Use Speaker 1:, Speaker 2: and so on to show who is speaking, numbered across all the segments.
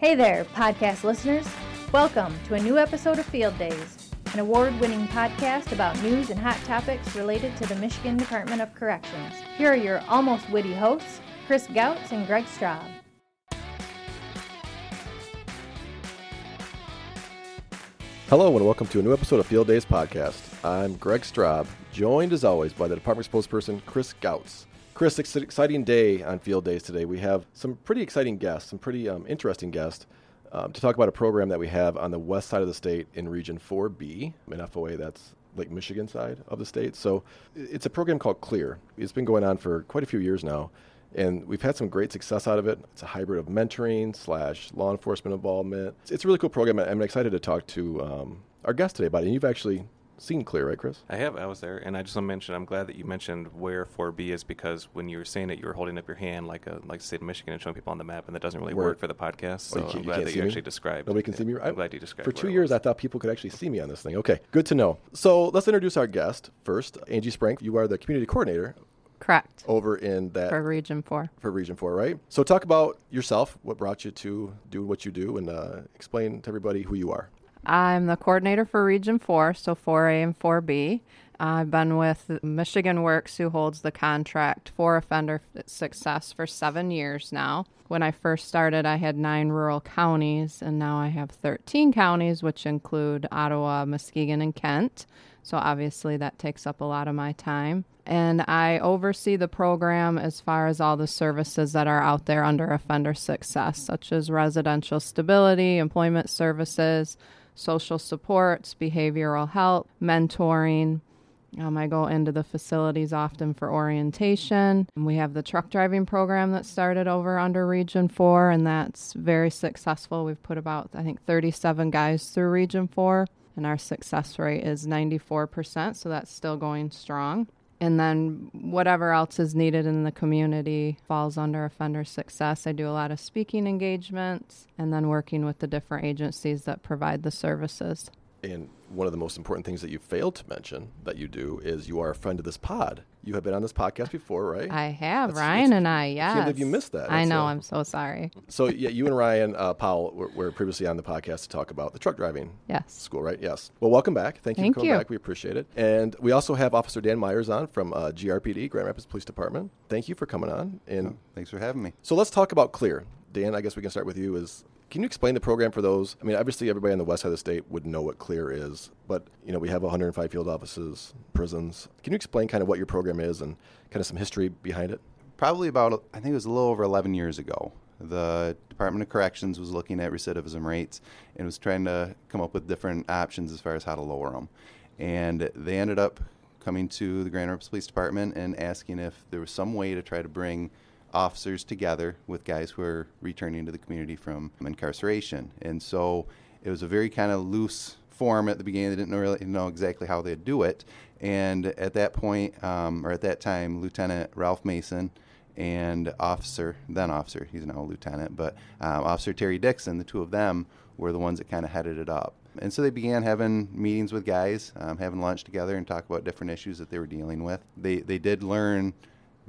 Speaker 1: Hey there, podcast listeners. Welcome to a new episode of Field Days, an award winning podcast about news and hot topics related to the Michigan Department of Corrections. Here are your almost witty hosts, Chris Gautz and Greg Straub.
Speaker 2: Hello and welcome to a new episode of Field Days podcast. I'm Greg Straub, joined as always by the department spokesperson Chris Gautz. Chris, it's an exciting day on Field Days today. We have some pretty exciting guests, some pretty um, interesting guests um, to talk about a program that we have on the west side of the state in Region 4B, in FOA, that's Lake Michigan side of the state. So it's a program called CLEAR. It's been going on for quite a few years now, and we've had some great success out of it. It's a hybrid of mentoring slash law enforcement involvement. It's, a really cool program. I'm excited to talk to um, our guest today about it. And you've actually seen Clear, right, Chris?
Speaker 3: I have. I was there, and I just want to mention. I'm glad that you mentioned where 4B is because when you were saying it, you were holding up your hand like a like the state of Michigan and showing people on the map, and that doesn't really
Speaker 2: Where-
Speaker 3: work for the podcast. So
Speaker 2: Oh, you
Speaker 3: I'm glad
Speaker 2: can't
Speaker 3: that
Speaker 2: see
Speaker 3: you
Speaker 2: me?
Speaker 3: actually described. It.
Speaker 2: Nobody can see me.
Speaker 3: I'm glad you described.
Speaker 2: For two years. I thought people could actually see me on this thing. Okay, good to know. So let's introduce our guest first. Angie Sprank, you are the community coordinator
Speaker 4: Correct.
Speaker 2: over in that
Speaker 4: For Region 4.
Speaker 2: for Region 4, right? So talk about yourself, what brought you to do what you do, and uh, explain to everybody who you are.
Speaker 4: I'm the coordinator for Region 4, so 4A and 4B. I've been with Michigan Works, who holds the contract for offender success for seven years now. When I first started, I had nine rural counties, and now I have 13 counties, which include Ottawa, Muskegon, and Kent. So obviously, that takes up a lot of my time. And I oversee the program as far as all the services that are out there under offender success, such as residential stability, employment services, social supports, behavioral health, mentoring. Um, I go into the facilities often for orientation. We have the truck driving program that started over under Region 4, and that's very successful. We've put about, I think, 37 guys through Region 4, and our success rate is 94%, so that's still going strong. And then whatever else is needed in the community falls under offender success. I do a lot of speaking engagements and then working with the different agencies that provide the services.
Speaker 2: And one of the most important things that you failed to mention that you do is you are a friend of this pod. You have been on this podcast before, right?
Speaker 4: I have
Speaker 2: That's-
Speaker 4: Ryan
Speaker 2: that's-
Speaker 4: and I. Yes,
Speaker 2: can't believe you missed that.
Speaker 4: I
Speaker 2: That's,
Speaker 4: know.
Speaker 2: uh,
Speaker 4: I'm so sorry.
Speaker 2: so yeah, you and Ryan uh, Powell were, were previously on the podcast to talk about the truck driving
Speaker 4: Yes.
Speaker 2: school, right? Yes. Well, welcome back. Thank you
Speaker 4: Thank
Speaker 2: for coming
Speaker 4: you.
Speaker 2: back. We appreciate it. And we also have Officer Dan Myers on from uh, GRPD, Grand Rapids Police Department. Thank you for coming on. And
Speaker 5: Thanks for having me.
Speaker 2: so let's talk about Clear. Dan, I guess we can start with you. Is can you explain the program for those? I mean, obviously everybody on the west side of the state would know what Clear is, but you know we have 105 field offices, prisons. Can you explain kind of what your program is and kind of some history behind it?
Speaker 5: Probably about, I think it was a little over 11 years ago, the Department of Corrections was looking at recidivism rates and was trying to come up with different options as far as how to lower them. And they ended up coming to the Grand Rapids Police Department and asking if there was some way to try to bring officers together with guys who are returning to the community from incarceration. And so it was a very kind of loose form at the beginning. They didn't really know exactly how they'd do it. And at that point, um, or at that time, Lieutenant Ralph Mason and Officer, then Officer, he's now a lieutenant, but um, Officer Terry Dixon, the two of them were the ones that kind of headed it up. And so they began having meetings with guys, um, having lunch together, and talk about different issues that they were dealing with. They they did learn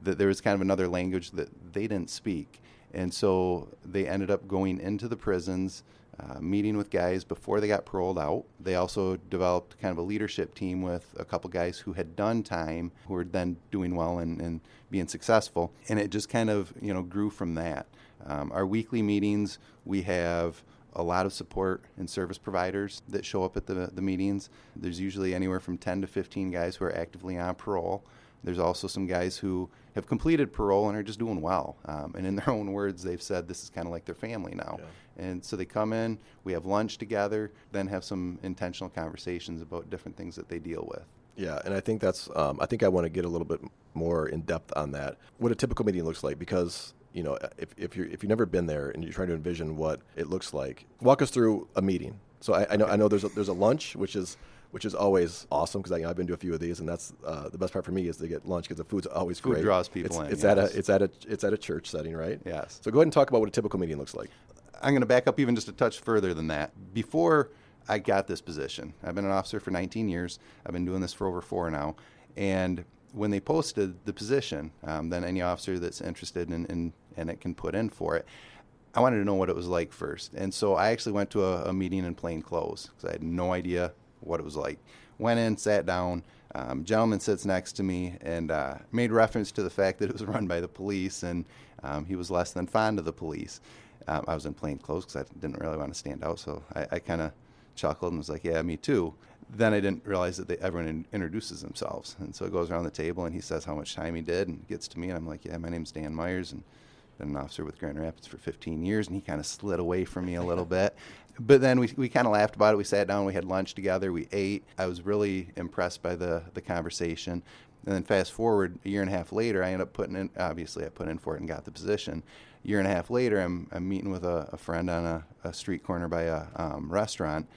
Speaker 5: that there was kind of another language that they didn't speak, and so they ended up going into the prisons, uh, meeting with guys before they got paroled out. They also developed kind of a leadership team with a couple guys who had done time, who were then doing well and, and being successful, and it just kind of you know grew from that. Um, our weekly meetings, we have a lot of support and service providers that show up at the, the meetings. There's usually anywhere from 10 to 15 guys who are actively on parole. There's also some guys who have completed parole and are just doing well. Um, and in their own words, they've said this is kind of like their family now. And so they come in, we have lunch together, then have some intentional conversations about different things that they deal with.
Speaker 2: Yeah, and I think that's. Um, I think I want to get a little bit more in depth on that. What a typical meeting looks like, because you know, if if you if you've never been there and you're trying to envision what it looks like, walk us through a meeting. So I, I know I know there's a, there's a lunch which is which is always awesome because I've been to a few of these, and that's uh, the best part for me is to get lunch because the food's always
Speaker 5: Food
Speaker 2: great.
Speaker 5: draws people
Speaker 2: it's,
Speaker 5: in,
Speaker 2: It's at a it's at a it's at a church setting, right?
Speaker 5: Yes.
Speaker 2: So go ahead and talk about what a typical meeting looks like.
Speaker 5: I'm going to back up even just a touch further than that. Before I got this position, I've been an officer for 19 years. I've been doing this for over four now. And when they posted the position, um, then any officer that's interested in, in and it can put in for it, I wanted to know what it was like first. And so I actually went to a, a meeting in plain clothes because I had no idea what it was like. Went in, sat down. Um, gentleman sits next to me and uh, made reference to the fact that it was run by the police and um, he was less than fond of the police. Um, I was in plain clothes because I didn't really want to stand out, so I, I kind of chuckled and was like, "Yeah, me too." Then I didn't realize that they, everyone in, introduces themselves, and so it goes around the table and he says how much time he did and gets to me, and I'm like, "Yeah, my name's Dan Myers and." Been an officer with Grand Rapids for 15 years, and he kind of slid away from me a little bit. But then we, we kind of laughed about it. We sat down, we had lunch together, we ate. I was really impressed by the, the conversation. And then fast forward a year and a half later, I ended up putting in, obviously, I put in for it and got the position. A year and a half later, I'm, I'm meeting with a, a friend on a, a, street corner by a um, restaurant,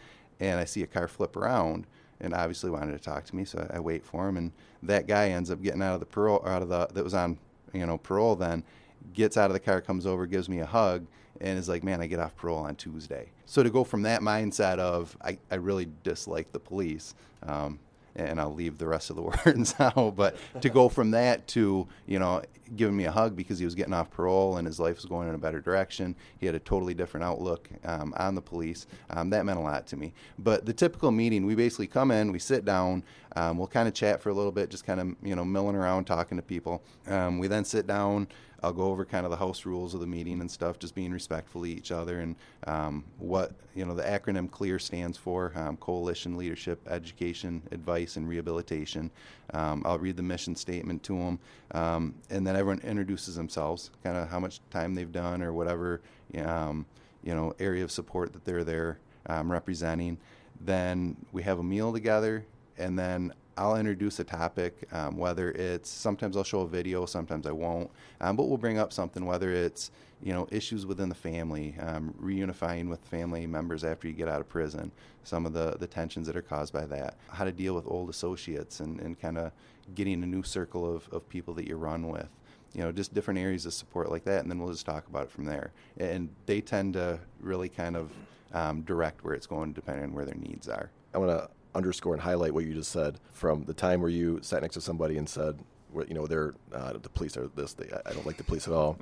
Speaker 5: and I see a car flip around and obviously wanted to talk to me, so I, I wait for him. And that guy ends up getting out of the parole, out of the, that was on, you know, parole then gets out of the car, comes over, gives me a hug, and is like, man, I get off parole on Tuesday. So to go from that mindset of, I, I really dislike the police, um, and I'll leave the rest of the words out, but to go from that to, you know, giving me a hug because he was getting off parole and his life was going in a better direction. He had a totally different outlook um, on the police. Um, that meant a lot to me. But the typical meeting, we basically come in, we sit down, um, we'll kind of chat for a little bit, just kind of, you know, milling around, talking to people. Um, we then sit down. I'll go over kind of the house rules of the meeting and stuff, just being respectful to each other and um, what you know the acronym CLEAR stands for: um, Coalition Leadership, Education, Advice, and Rehabilitation. Um, I'll read the mission statement to them, um, and then everyone introduces themselves, kind of how much time they've done or whatever um, you know area of support that they're there um, representing. Then we have a meal together, and then I'll introduce a topic, um, whether it's sometimes I'll show a video, sometimes I won't, um, but we'll bring up something, whether it's you know issues within the family, um, reunifying with family members after you get out of prison, some of the the tensions that are caused by that, how to deal with old associates, and, and kind of getting a new circle of, of people that you run with. You know, just different areas of support like that, and then we'll just talk about it from there. And they tend to really kind of um, direct where it's going depending on where their needs are.
Speaker 2: I want to underscore and highlight what you just said from the time where you sat next to somebody and said, you know, they're uh, the police are this. They, I don't like the police at all.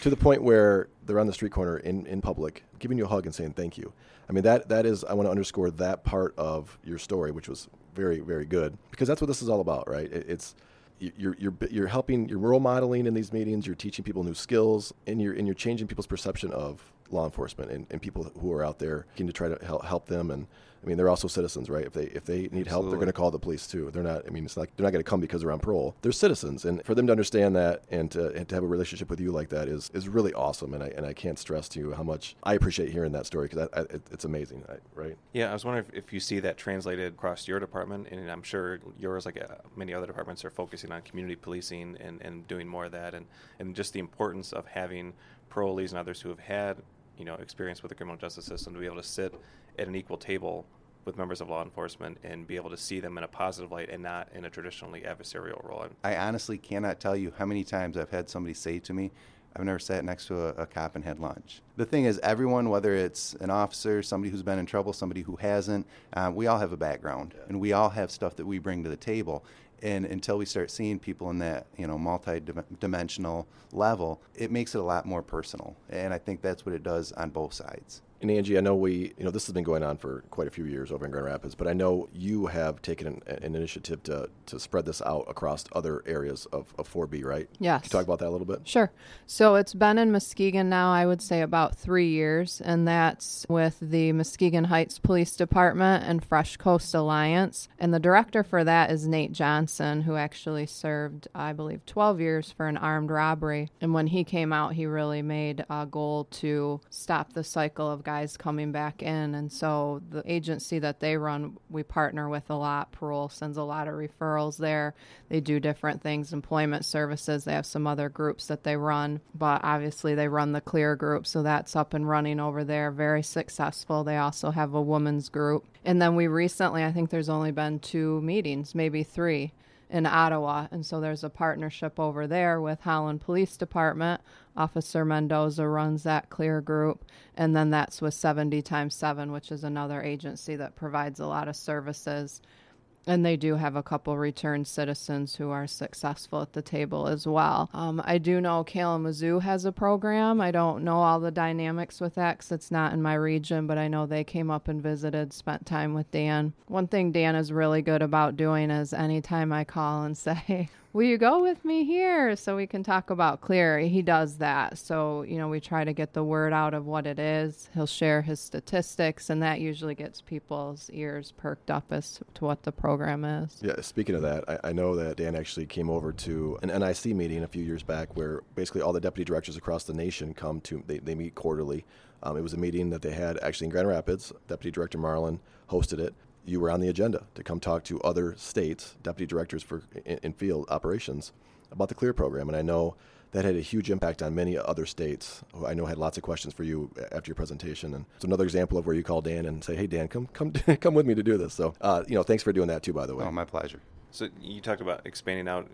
Speaker 2: to the point where they're on the street corner in, in public, giving you a hug and saying thank you. I mean, that that is. I want to underscore that part of your story, which was very very good because that's what this is all about, right? It, it's you're you're you're helping, you're role modeling in these meetings. You're teaching people new skills, and you're and you're changing people's perception of law enforcement and, and people who are out there looking to try to help, help them and I mean, they're also citizens, right? If they if they need help, they're going to call the police too. They're not. I mean, it's like they're not going to come because they're on parole. They're citizens, and for them to understand that and to, and to have a relationship with you like that is is really awesome. And I and I can't stress to you how much I appreciate hearing that story because it, it's amazing, right?
Speaker 3: Yeah, I was wondering if, if, you see that translated across your department, and I'm sure yours, like uh, many other departments, are focusing on community policing and, and doing more of that, and and just the importance of having parolees and others who have had you know experience with the criminal justice system to be able to sit at an equal table with members of law enforcement and be able to see them in a positive light and not in a traditionally adversarial role.
Speaker 5: I honestly cannot tell you how many times I've had somebody say to me, I've never sat next to a, a, cop and had lunch. The thing is, everyone, whether it's an officer, somebody who's been in trouble, somebody who hasn't, uh, we all have a background and we all have stuff that we bring to the table. And until we start seeing people in that, you know, multi-dimensional level, it makes it a lot more personal. And I think that's what it does on both sides.
Speaker 2: And Angie, I know we, you know, this has been going on for quite a few years over in Grand Rapids, but I know you have taken an, an initiative to, to spread this out across other areas of, of 4B, right?
Speaker 4: Yes.
Speaker 2: Can you talk about that a little bit?
Speaker 4: Sure. So it's been in Muskegon now, I would say about three years, and that's with the Muskegon Heights Police Department and Fresh Coast Alliance. And the director for that is Nate Johnson, who actually served, I believe, 12 years for an armed robbery. And when he came out, he really made a goal to stop the cycle of guys coming back in. And so the agency that they run, we partner with a lot. Parole sends a lot of referrals there. They do different things, employment services. They have some other groups that they run, but obviously they run the Clear group. So that's up and running over there, very successful. They also have a women's group. And then we recently, I think there's only been two meetings, maybe three in Ottawa. And so there's a partnership over there with Holland Police Department. Officer Mendoza runs that clear group. And then that's with 70 times 7, which is another agency that provides a lot of services And they do have a couple returned citizens who are successful at the table as well. Um, I do know Kalamazoo has a program. I don't know all the dynamics with that because it's not in my region, but I know they came up and visited, spent time with Dan. One thing Dan is really good about doing is anytime I call and say, will you go with me here so we can talk about clear he does that so you know we try to get the word out of what it is he'll share his statistics and that usually gets people's ears perked up as to what the program is
Speaker 2: Yeah, speaking of that, I, I know that Dan actually came over to an NIC meeting a few years back where basically all the deputy directors across the nation come to, they, they meet quarterly. Um, it was a meeting that they had actually in Grand Rapids. Deputy Director Marlan hosted it. You were on the agenda to come talk to other states, deputy directors for in, in field operations, about the CLEAR program. And I know that had a huge impact on many other states who I know had lots of questions for you after your presentation. And it's another example of where you call Dan and say, "Hey, Dan, come come come with me to do this." So, uh, you know, thanks for doing that too, by the way.
Speaker 5: Oh, my pleasure.
Speaker 3: So you talked about expanding out.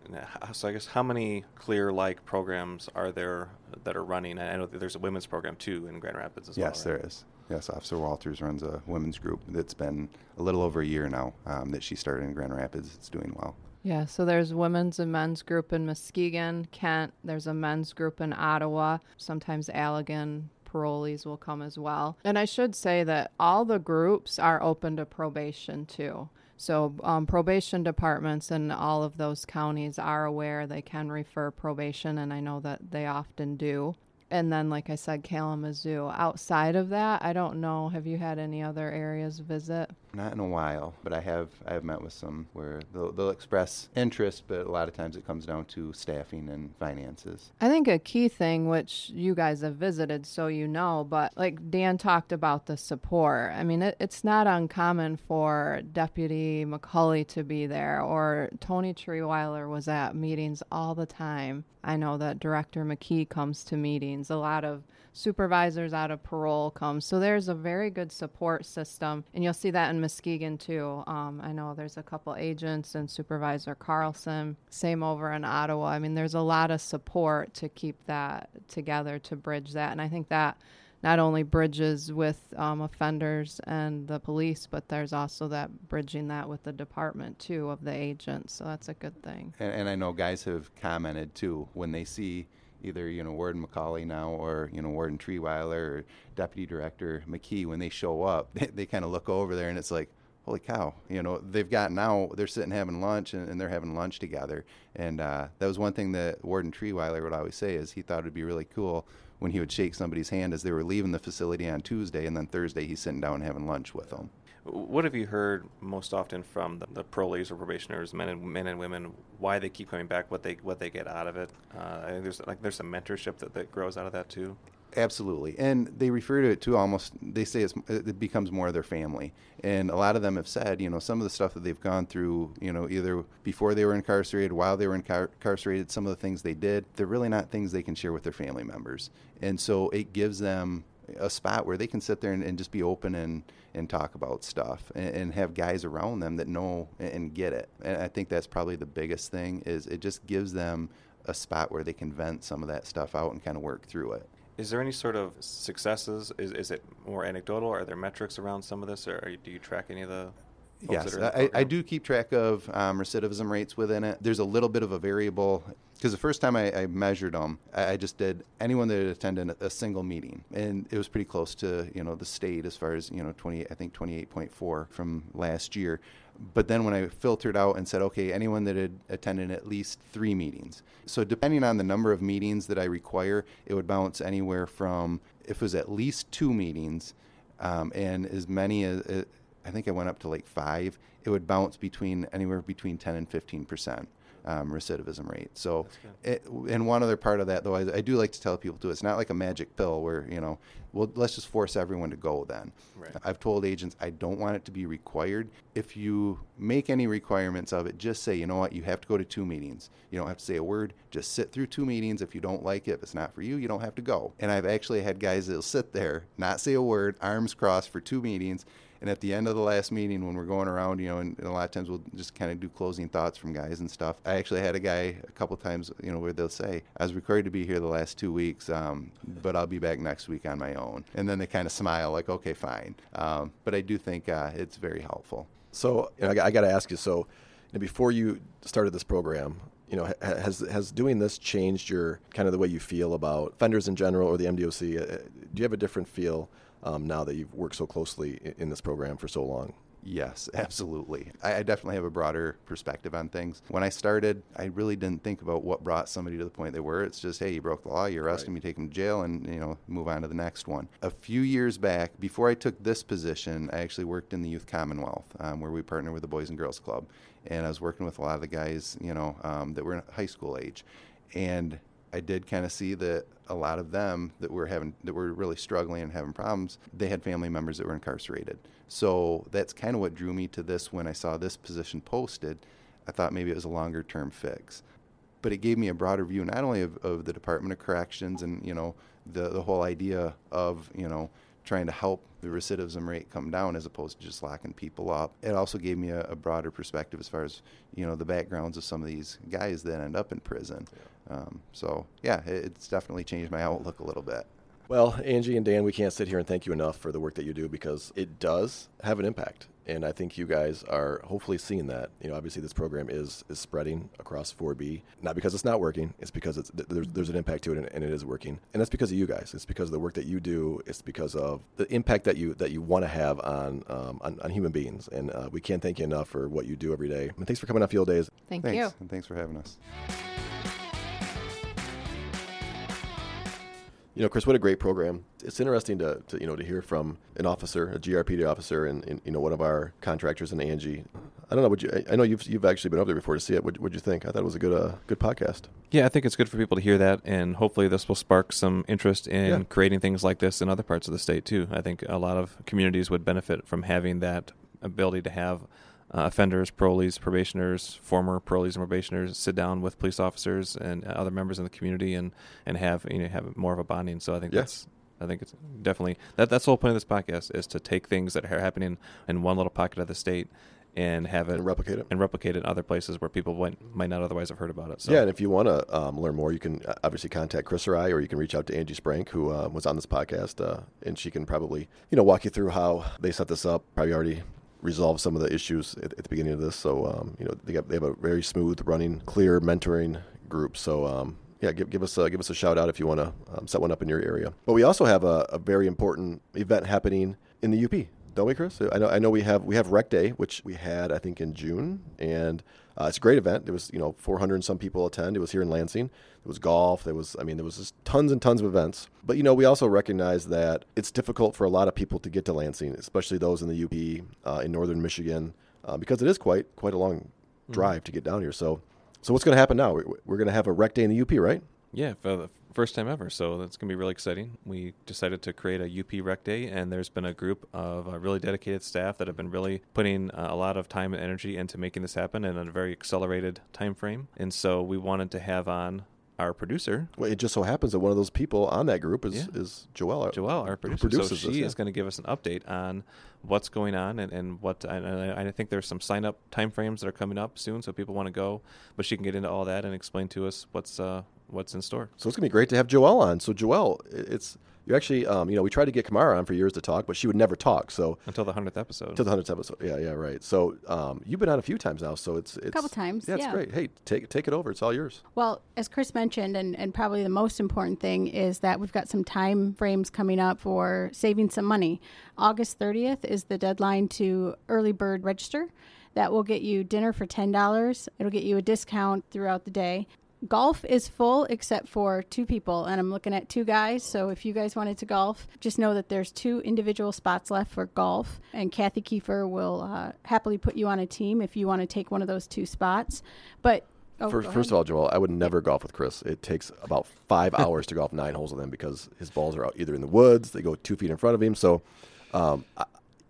Speaker 3: So I guess how many clear-like programs are there that are running? I know there's a women's program too in Grand Rapids as
Speaker 5: yes,
Speaker 3: well. right?
Speaker 5: there is. Yes, Officer Walters runs a women's group that's been a little over a year now um, that she started in Grand Rapids. It's doing well.
Speaker 4: Yeah, so there's women's and men's group in Muskegon, Kent. There's a men's group in Ottawa. Sometimes Allegan parolees will come as well. And I should say that all the groups are open to probation too. So um, probation departments in all of those counties are aware they can refer probation, and I know that they often do. And then, like I said, Kalamazoo. Outside of that, I don't know. Have you had any other areas visit?
Speaker 5: Not in a while, but I have I have met with some where they'll, they'll express interest, but a lot of times it comes down to staffing and finances.
Speaker 4: I think a key thing, which you guys have visited, so you know, but like Dan talked about the support. I mean, it, it's not uncommon for Deputy McCully to be there, or Tony Trierweiler was at meetings all the time. I know that Director McKee comes to meetings. A lot of supervisors out of parole come. So there's a very good support system. And you'll see that in Muskegon too. Um, I know there's a couple agents and Supervisor Carlson. Same over in Ottawa. I mean, there's a lot of support to keep that together to bridge that. And I think that not only bridges with um, offenders and the police, but there's also that bridging that with the department too of the agents. So that's a good thing.
Speaker 5: And, and I know guys have commented too when they see either you know Warden McCauley now or you know Warden Trierweiler or Deputy Director McKee when they show up, they, they kind of look over there and it's like, holy cow, you know they've got now they're sitting having lunch and, and they're having lunch together, and uh, that was one thing that Warden Trierweiler would always say is he thought it'd be really cool when he would shake somebody's hand as they were leaving the facility on Tuesday, and then Thursday he's sitting down having lunch with them.
Speaker 3: What have you heard most often from the, the parolees or probationers, men and men and women, why they keep coming back, what they what they get out of it? Uh, I think there's like there's some mentorship that, that grows out of that too.
Speaker 5: Absolutely, and they refer to it too. Almost, they say it becomes more of their family. And a lot of them have said, you know, some of the stuff that they've gone through, you know, either before they were incarcerated, while they were incar- incarcerated, some of the things they did, they're really not things they can share with their family members. And so it gives them a spot where they can sit there and, and just be open and, and talk about stuff and, and, have guys around them that know and get it. And I think that's probably the biggest thing is it just gives them a spot where they can vent some of that stuff out and kind of work through it.
Speaker 3: Is there any sort of successes? Is, is it more anecdotal? Are there metrics around some of this, or you, do you track any of the?
Speaker 5: Yes, I, I, do keep track of um, recidivism rates within it. There's a little bit of a variable because the first time I, I measured them, I, I, just did anyone that attended a, a single meeting, and it was pretty close to you know the state as far as you know 20, I think 28.4 from last year. But then when I filtered out and said, okay, anyone that had attended at least three meetings. So depending on the number of meetings that I require, it would bounce anywhere from if it was at least two meetings, um, and as many as uh, I think I went up to like five, it would bounce between anywhere between 10 and 15 percent um, recidivism rate. So, it, and one other part of that, though, I, I, do like to tell people too, it's not like a magic pill where you know, well, let's just force everyone to go. Then,
Speaker 3: right.
Speaker 5: I've told agents I don't want it to be required. If you make any requirements of it, just say, you know what, you have to go to two meetings. You don't have to say a word. Just sit through two meetings. If you don't like it, if it's not for you, you don't have to go. And I've actually had guys that'll sit there, not say a word, arms crossed for two meetings and at the end of the last meeting, when we're going around, you know, and, and a lot of times we'll just kind of do closing thoughts from guys and stuff. I actually had a guy a couple times, you know, where they'll say, "I was required to be here the last two weeks, um, but I'll be back next week on my own." And then they kind of smile, like, "Okay, fine." Um, but I do think uh, it's very helpful.
Speaker 2: So you know, I, I got to ask you. So, you know, before you started this program, you know, has has doing this changed your kind of the way you feel about offenders in general or the MDOC? Uh, do you have a different feel um, now that you've worked so closely in, in this program for so long?
Speaker 5: Yes, absolutely. I, I, definitely have a broader perspective on things. When I started, I really didn't think about what brought somebody to the point they were. It's just, hey, you broke the law, you arrest right. them, you take them to jail, and you know, move on to the next one. A few years back, before I took this position, I actually worked in the Youth Commonwealth, um, where we partner with the Boys and Girls Club, and I was working with a lot of the guys, you know, um, that were in high school age, and I did kind of see that a lot of them that were having that were really struggling and having problems, they had family members that were incarcerated. So that's kind of what drew me to this when I saw this position posted. I thought maybe it was a longer term fix. But it gave me a broader view not only of, of the Department of Corrections and, you know, the the whole idea of, you know, trying to help the recidivism rate come down as opposed to just locking people up. It also gave me a, a broader perspective as far as you know the backgrounds of some of these guys that end up in prison. Yeah. Um, so yeah, it's definitely changed my outlook a little bit.
Speaker 2: Well, Angie and Dan, we can't sit here and thank you enough for the work that you do because it does have an impact. And I think you guys are hopefully seeing that. You know, obviously this program is is spreading across 4B, not because it's not working. It's because it's there's, there's an impact to it and, and it is working. And that's because of you guys. It's because of the work that you do. It's because of the impact that you that you want to have on, um, on, on human beings. And uh, we can't thank you enough for what you do every day. And thanks for coming on Field Days.
Speaker 4: Thank
Speaker 5: thanks.
Speaker 4: you.
Speaker 5: And thanks for having us.
Speaker 2: You know, Chris, what a great program. It's interesting to, to you know to hear from an officer, a GRPD officer, and, and, you know one of our contractors, and Angie. I don't know. Would you? I know you've you've actually been over there before to see it. What would you think? I thought it was a good uh, good podcast.
Speaker 3: Yeah, I think it's good for people to hear that, and hopefully this will spark some interest in yeah. creating things like this in other parts of the state too. I think a lot of communities would benefit from having that ability to have uh, offenders, parolees, probationers, former parolees and probationers sit down with police officers and other members in the community and, and have you know have more of a bonding. So I think that's I think it's definitely that that's the whole point of this podcast is to take things that are happening in one little pocket of the state and have it
Speaker 2: and replicate it
Speaker 3: and replicate it in other places where people might, might not otherwise have heard about it. So.
Speaker 2: Yeah, and if you want to um, learn more, you can uh, obviously contact Chris or I, or you can reach out to Angie Sprank, who uh, was on this podcast, uh, and she can probably you know walk you through how they set this up. Probably already resolve some of the issues at, at the beginning of this. So um, you know they, got, they have a very smooth running, clear mentoring group. So um, yeah, give, give us a, give us a shout out if you want to um, set one up in your area. But we also have a, a very important event happening in the UP, don't we, Chris? I know I know we have we have Rec Day, which we had I think in June, and uh, it's a great event. There was you know 400 and some people attend. It was here in Lansing. There was golf. There was I mean there was just tons and tons of events. But you know we also recognize that it's difficult for a lot of people to get to Lansing, especially those in the UP uh, in northern Michigan, uh, because it is quite quite a long mm. drive to get down here. So so what's going to happen now? We're going to have a Rec Day in the UP, right?
Speaker 3: Yeah, for the first time ever. So that's going to be really exciting. We decided to create a UP Rec Day, and there's been a group of uh, really dedicated staff that have been really putting uh, a lot of time and energy into making this happen in a very accelerated time frame. And so we wanted to have on our producer.
Speaker 2: Well, it just so happens that one of those people on that group is yeah. is Joelle.
Speaker 3: Joelle, our producer. So she this, yeah. is going to give us an update on what's going on and, and what. And I, I think there's some sign up timeframes that are coming up soon, so people want to go. But she can get into all that and explain to us what's uh, what's in store.
Speaker 2: So it's gonna be great to have Joelle on. So Joelle, it's you actually, um, you know, we tried to get Kamara on for years to talk, but she would never talk. So
Speaker 3: until the hundredth episode.
Speaker 2: Until the hundredth episode. Yeah, yeah, right. So um, you've been on a few times now, so it's, it's a
Speaker 6: couple times.
Speaker 2: Yeah, it's
Speaker 6: yeah.
Speaker 2: great. Hey, take take it over. It's all yours.
Speaker 6: Well, as Chris mentioned, and and probably the most important thing is that we've got some time frames coming up for saving some money. August thirtieth is the deadline to early bird register. That will get you dinner for $10. It'll get you a discount throughout the day golf is full except for two people and i'm looking at two guys so if you guys wanted to golf just know that there's two individual spots left for golf and kathy kiefer will uh, happily put you on a team if you want to take one of those two spots but
Speaker 2: Oh, first, first of all, Joel, I would never golf with Chris. It takes about five hours to golf nine holes with him because his balls are out either in the woods, they go two feet in front of him. So, um, I,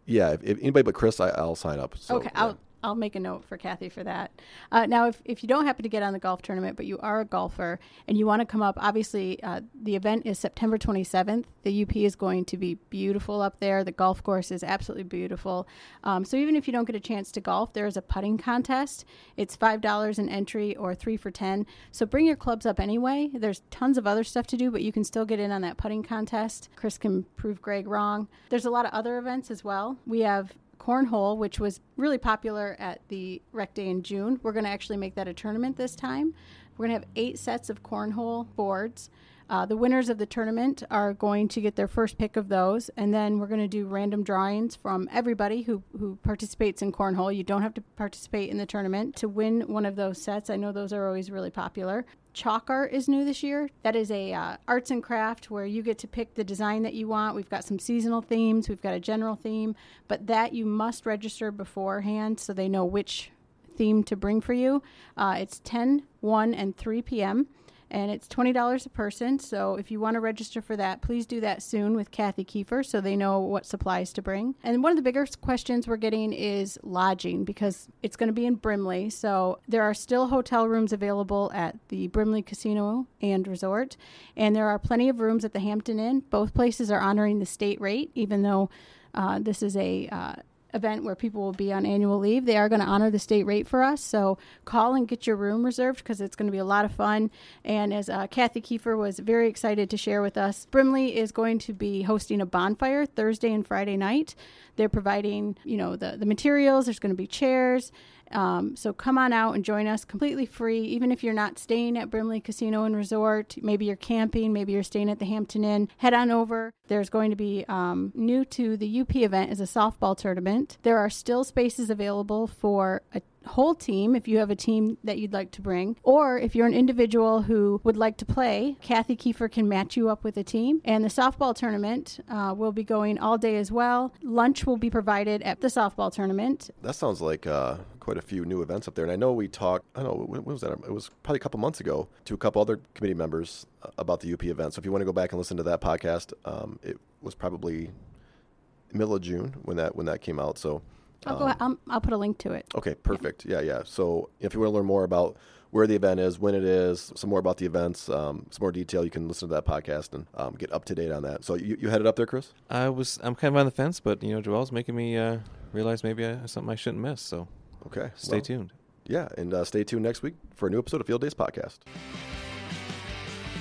Speaker 2: yeah, if, if, anybody but Chris, I, will sign up. So,
Speaker 6: okay,
Speaker 2: yeah.
Speaker 6: I'll I'll make a note for Kathy for that. Uh, now, if, if you don't happen to get on the golf tournament, but you are a golfer and you want to come up, obviously uh, the event is September 27th. The UP is going to be beautiful up there. The golf course is absolutely beautiful. Um, so even if you don't get a chance to golf, there is a putting contest. It's five dollars an entry or three for ten. So bring your clubs up anyway. There's tons of other stuff to do, but you can still get in on that putting contest. Chris can prove Greg wrong. There's a lot of other events as well. We have cornhole, which was really popular at the rec day in June. We're going to actually make that a tournament this time. We're going to have eight sets of cornhole boards. Uh, the winners of the tournament are going to get their first pick of those, and then we're going to do random drawings from everybody who, who participates in cornhole. You don't have to participate in the tournament to win one of those sets. I know those are always really popular. Chalk art is new this year. That is a uh, arts and craft where you get to pick the design that you want. We've got some seasonal themes, we've got a general theme, but that you must register beforehand so they know which theme to bring for you. Uh, it's 10, 1, and 3 p.m and it's $20 a person. So if you want to register for that, please do that soon with Kathy Kiefer so they know what supplies to bring. And one of the bigger questions we're getting is lodging because it's going to be in Brimley. So there are still hotel rooms available at the Brimley Casino and Resort, and there are plenty of rooms at the Hampton Inn. Both places are honoring the state rate, even though uh, this is a uh, event where people will be on annual leave. They are going to honor the state rate for us. So call and get your room reserved because it's going to be a lot of fun. And as uh, Kathy Kiefer was very excited to share with us, Brimley is going to be hosting a bonfire Thursday and Friday night. They're providing, you know, the, the materials. There's going to be chairs. Um, so come on out and join us completely free. Even if you're not staying at Brimley Casino and Resort, maybe you're camping, maybe you're staying at the Hampton Inn, head on over. There's going to be um, new to the UP event is a softball tournament. There are still spaces available for a whole team if you have a team that you'd like to bring, or if you're an individual who would like to play, Kathy Kiefer can match you up with a team. And the softball tournament uh, will be going all day as well. Lunch will be provided at the softball tournament.
Speaker 2: That sounds like uh, quite a few new events up there. And I know we talked, I don't know, when was that? It was probably a couple months ago to a couple other committee members uh, about the UP event. So if you want to go back and listen to that podcast, um, it was probably middle of June when that when that came out. So
Speaker 6: I'll go. I'll, I'll put a link to it.
Speaker 2: Okay, perfect. Yeah. yeah, yeah. So if you want to learn more about where the event is, when it is, some more about the events, um, some more detail, you can listen to that podcast and um, get up to date on that. So you, you headed up there, Chris?
Speaker 3: I was. I'm kind of on the fence, but you know, Joel's making me uh, realize maybe I, something I shouldn't miss. So
Speaker 2: okay,
Speaker 3: stay well, tuned.
Speaker 2: Yeah, and uh, stay tuned next week for a new episode of Field Days Podcast.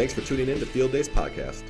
Speaker 2: Thanks for tuning in to Field Days Podcast.